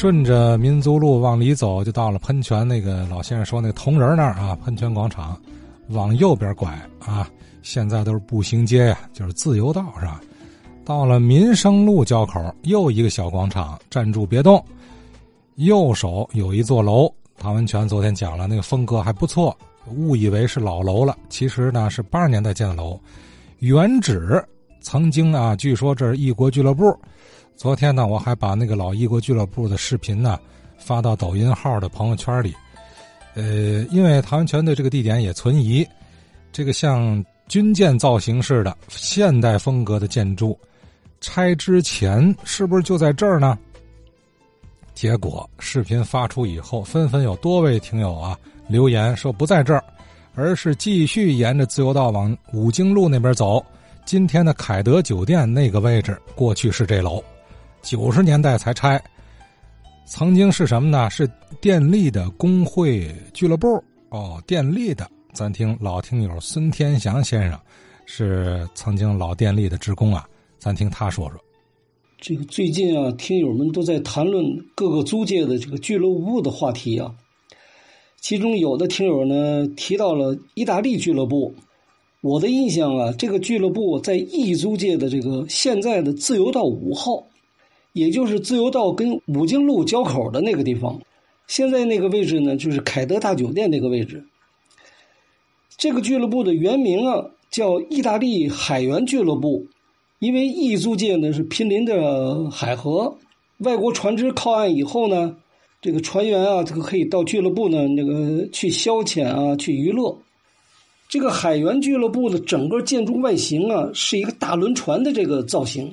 顺着民族路往里走，就到了喷泉那个老先生说那铜人那儿啊，喷泉广场，往右边拐啊，现在都是步行街呀，就是自由道是吧？到了民生路交口，又一个小广场，站住别动。右手有一座楼，唐文泉昨天讲了，那个风格还不错，误以为是老楼了，其实呢是八十年代建的楼。原址曾经啊，据说这是异国俱乐部。昨天呢，我还把那个老异国俱乐部的视频呢发到抖音号的朋友圈里。呃，因为唐文泉对这个地点也存疑，这个像军舰造型似的现代风格的建筑，拆之前是不是就在这儿呢？结果视频发出以后，纷纷有多位听友啊留言说不在这儿，而是继续沿着自由道往武经路那边走。今天的凯德酒店那个位置，过去是这楼，九十年代才拆。曾经是什么呢？是电力的工会俱乐部哦，电力的。咱听老听友孙天祥先生是曾经老电力的职工啊，咱听他说说。这个最近啊，听友们都在谈论各个租界的这个俱乐部的话题啊。其中有的听友呢提到了意大利俱乐部，我的印象啊，这个俱乐部在意租界的这个现在的自由道五号，也就是自由道跟武经路交口的那个地方。现在那个位置呢，就是凯德大酒店那个位置。这个俱乐部的原名啊，叫意大利海员俱乐部。因为异租界呢是毗邻的海河，外国船只靠岸以后呢，这个船员啊，这个可以到俱乐部呢那个去消遣啊，去娱乐。这个海员俱乐部的整个建筑外形啊，是一个大轮船的这个造型。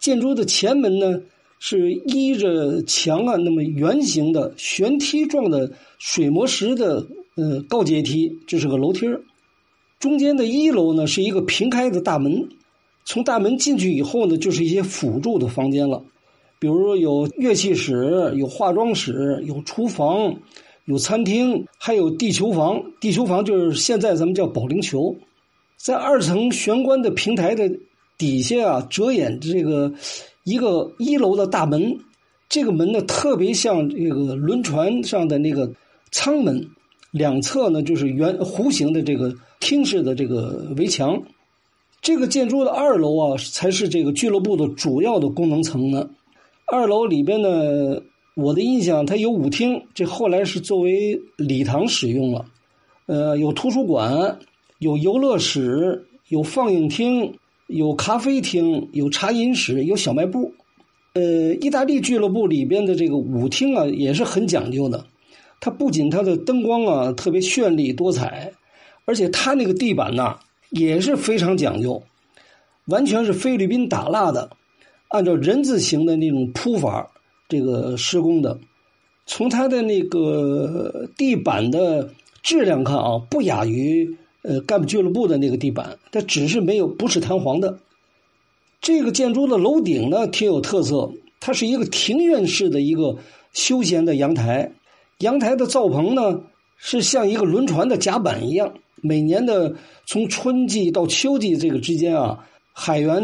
建筑的前门呢是依着墙啊那么圆形的旋梯状的水磨石的呃高阶梯，这是个楼梯中间的一楼呢是一个平开的大门。从大门进去以后呢，就是一些辅助的房间了，比如说有乐器室、有化妆室、有厨房、有餐厅，还有地球房。地球房就是现在咱们叫保龄球。在二层玄关的平台的底下啊，遮掩这个一个一楼的大门。这个门呢，特别像这个轮船上的那个舱门，两侧呢就是圆弧形的这个厅式的这个围墙。这个建筑的二楼啊，才是这个俱乐部的主要的功能层呢。二楼里边呢，我的印象它有舞厅，这后来是作为礼堂使用了。呃，有图书馆，有游乐室，有放映厅，有咖啡厅，有茶饮室，有小卖部。呃，意大利俱乐部里边的这个舞厅啊，也是很讲究的。它不仅它的灯光啊特别绚丽多彩，而且它那个地板呐。也是非常讲究，完全是菲律宾打蜡的，按照人字形的那种铺法，这个施工的。从它的那个地板的质量看啊，不亚于呃干部俱乐部的那个地板，它只是没有不是弹簧的。这个建筑的楼顶呢，挺有特色，它是一个庭院式的一个休闲的阳台，阳台的灶棚呢是像一个轮船的甲板一样。每年的从春季到秋季这个之间啊，海员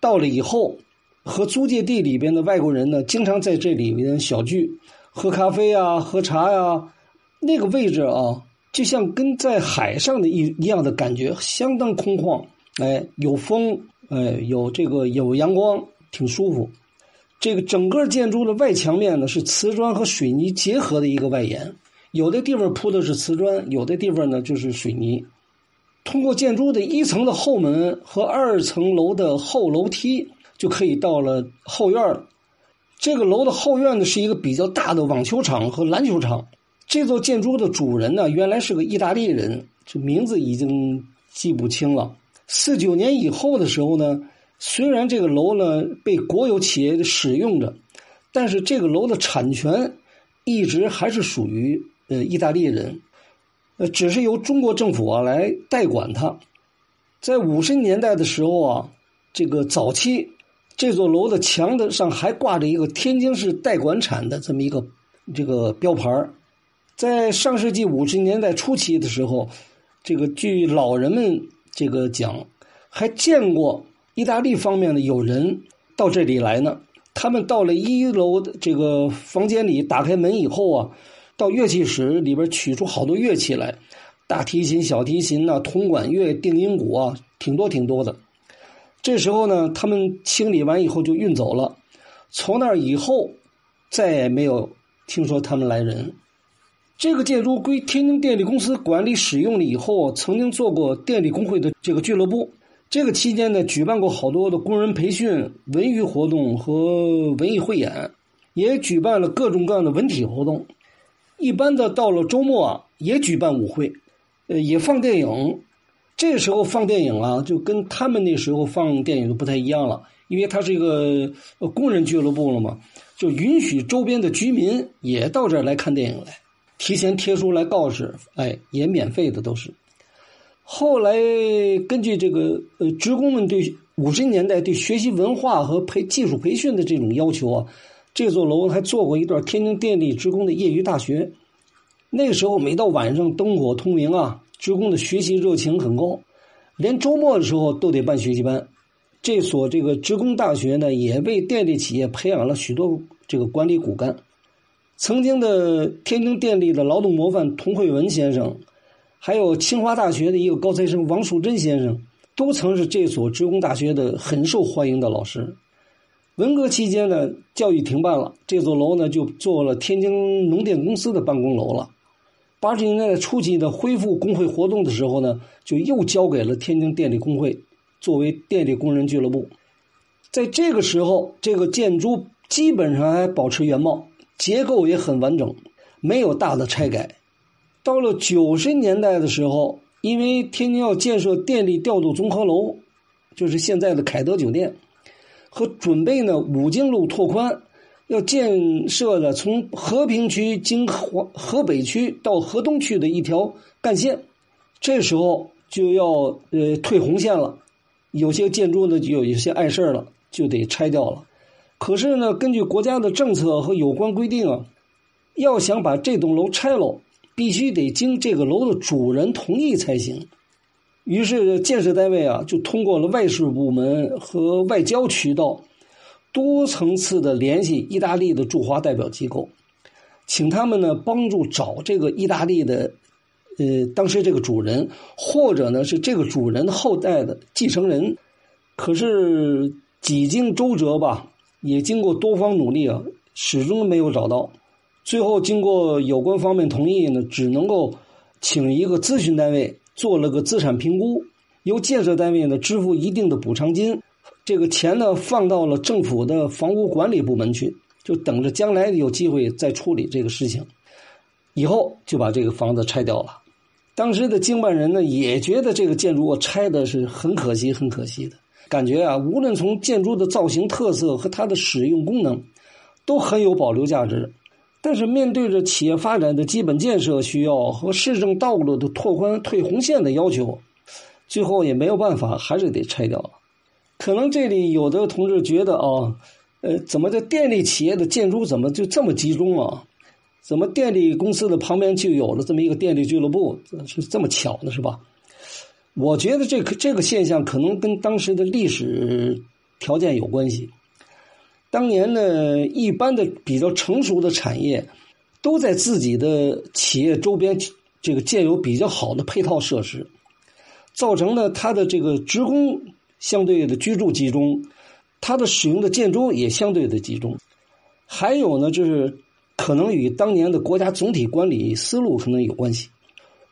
到了以后，和租界地里边的外国人呢，经常在这里边小聚，喝咖啡啊，喝茶呀。那个位置啊，就像跟在海上的一一样的感觉，相当空旷。哎，有风，哎，有这个有阳光，挺舒服。这个整个建筑的外墙面呢，是瓷砖和水泥结合的一个外檐。有的地方铺的是瓷砖，有的地方呢就是水泥。通过建筑的一层的后门和二层楼的后楼梯，就可以到了后院了。这个楼的后院呢是一个比较大的网球场和篮球场。这座建筑的主人呢原来是个意大利人，这名字已经记不清了。四九年以后的时候呢，虽然这个楼呢被国有企业使用着，但是这个楼的产权一直还是属于。呃，意大利人，呃，只是由中国政府啊来代管它。在五十年代的时候啊，这个早期这座楼的墙的上还挂着一个天津市代管产的这么一个这个标牌在上世纪五十年代初期的时候，这个据老人们这个讲，还见过意大利方面的有人到这里来呢。他们到了一楼的这个房间里，打开门以后啊，到乐器室里边取出好多乐器来，大提琴、小提琴呐、铜管乐、定音鼓啊，挺多挺多的。这时候呢，他们清理完以后就运走了。从那以后，再也没有听说他们来人。这个建筑归天津电力公司管理使用了以后，曾经做过电力工会的这个俱乐部。这个期间呢，举办过好多的工人培训、文娱活动和文艺汇演，也举办了各种各样的文体活动。一般的到了周末啊，也举办舞会，呃，也放电影。这时候放电影啊，就跟他们那时候放电影就不太一样了，因为它是一个工人俱乐部了嘛，就允许周边的居民也到这儿来看电影来，提前贴出来告示，哎，也免费的都是。后来根据这个呃职工们对五十年代对学习文化和培技术培训的这种要求啊，这座楼还做过一段天津电力职工的业余大学。那个时候每到晚上灯火通明啊，职工的学习热情很高，连周末的时候都得办学习班。这所这个职工大学呢，也为电力企业培养了许多这个管理骨干。曾经的天津电力的劳动模范童慧文先生。还有清华大学的一个高材生王树珍先生，都曾是这所职工大学的很受欢迎的老师。文革期间呢，教育停办了，这座楼呢就做了天津农电公司的办公楼了。八十年代初期的恢复工会活动的时候呢，就又交给了天津电力工会，作为电力工人俱乐部。在这个时候，这个建筑基本上还保持原貌，结构也很完整，没有大的拆改。到了九十年代的时候，因为天津要建设电力调度综合楼，就是现在的凯德酒店，和准备呢武经路拓宽，要建设的从和平区经河河北区到河东区的一条干线，这时候就要呃退红线了，有些建筑呢就有一些碍事了，就得拆掉了。可是呢，根据国家的政策和有关规定啊，要想把这栋楼拆了。必须得经这个楼的主人同意才行。于是建设单位啊，就通过了外事部门和外交渠道，多层次的联系意大利的驻华代表机构，请他们呢帮助找这个意大利的，呃，当时这个主人，或者呢是这个主人后代的继承人。可是几经周折吧，也经过多方努力啊，始终没有找到。最后，经过有关方面同意呢，只能够请一个咨询单位做了个资产评估，由建设单位呢支付一定的补偿金，这个钱呢放到了政府的房屋管理部门去，就等着将来有机会再处理这个事情。以后就把这个房子拆掉了。当时的经办人呢也觉得这个建筑拆的是很可惜、很可惜的，感觉啊，无论从建筑的造型特色和它的使用功能，都很有保留价值。但是面对着企业发展的基本建设需要和市政道路的拓宽退红线的要求，最后也没有办法，还是得拆掉。可能这里有的同志觉得啊，呃，怎么这电力企业的建筑怎么就这么集中啊？怎么电力公司的旁边就有了这么一个电力俱乐部，是这么巧呢？是吧？我觉得这个这个现象可能跟当时的历史条件有关系。当年呢，一般的比较成熟的产业，都在自己的企业周边这个建有比较好的配套设施，造成呢它的这个职工相对的居住集中，它的使用的建筑也相对的集中。还有呢，就是可能与当年的国家总体管理思路可能有关系。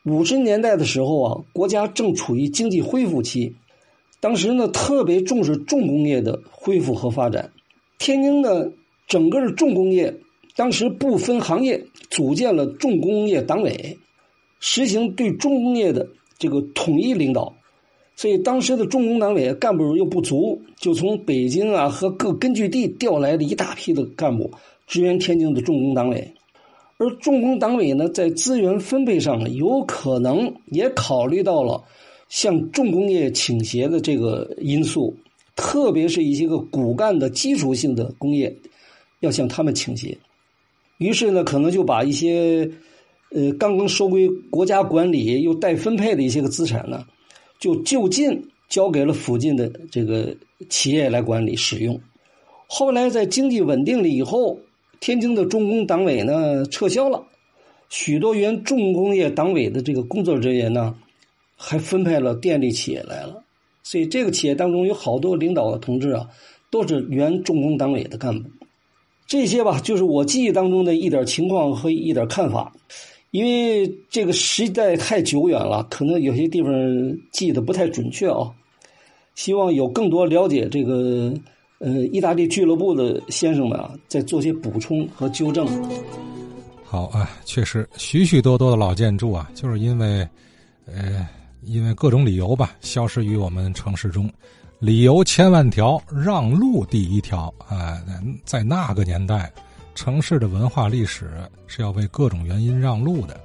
五十年代的时候啊，国家正处于经济恢复期，当时呢特别重视重工业的恢复和发展。天津的整个的重工业，当时不分行业，组建了重工业党委，实行对重工业的这个统一领导。所以当时的重工党委干部又不足，就从北京啊和各根据地调来了一大批的干部支援天津的重工党委。而重工党委呢，在资源分配上有可能也考虑到了向重工业倾斜的这个因素。特别是一些个骨干的基础性的工业，要向他们倾斜。于是呢，可能就把一些呃刚刚收归国家管理又待分配的一些个资产呢，就就近交给了附近的这个企业来管理使用。后来在经济稳定了以后，天津的重工党委呢撤销了，许多原重工业党委的这个工作人员呢，还分派了电力企业来了。所以这个企业当中有好多领导的同志啊，都是原重工党委的干部。这些吧，就是我记忆当中的一点情况和一点看法。因为这个时代太久远了，可能有些地方记得不太准确啊。希望有更多了解这个呃意大利俱乐部的先生们啊，在做些补充和纠正。好啊，确实许许多多的老建筑啊，就是因为呃因为各种理由吧，消失于我们城市中。理由千万条，让路第一条啊！在那个年代。城市的文化历史是要为各种原因让路的。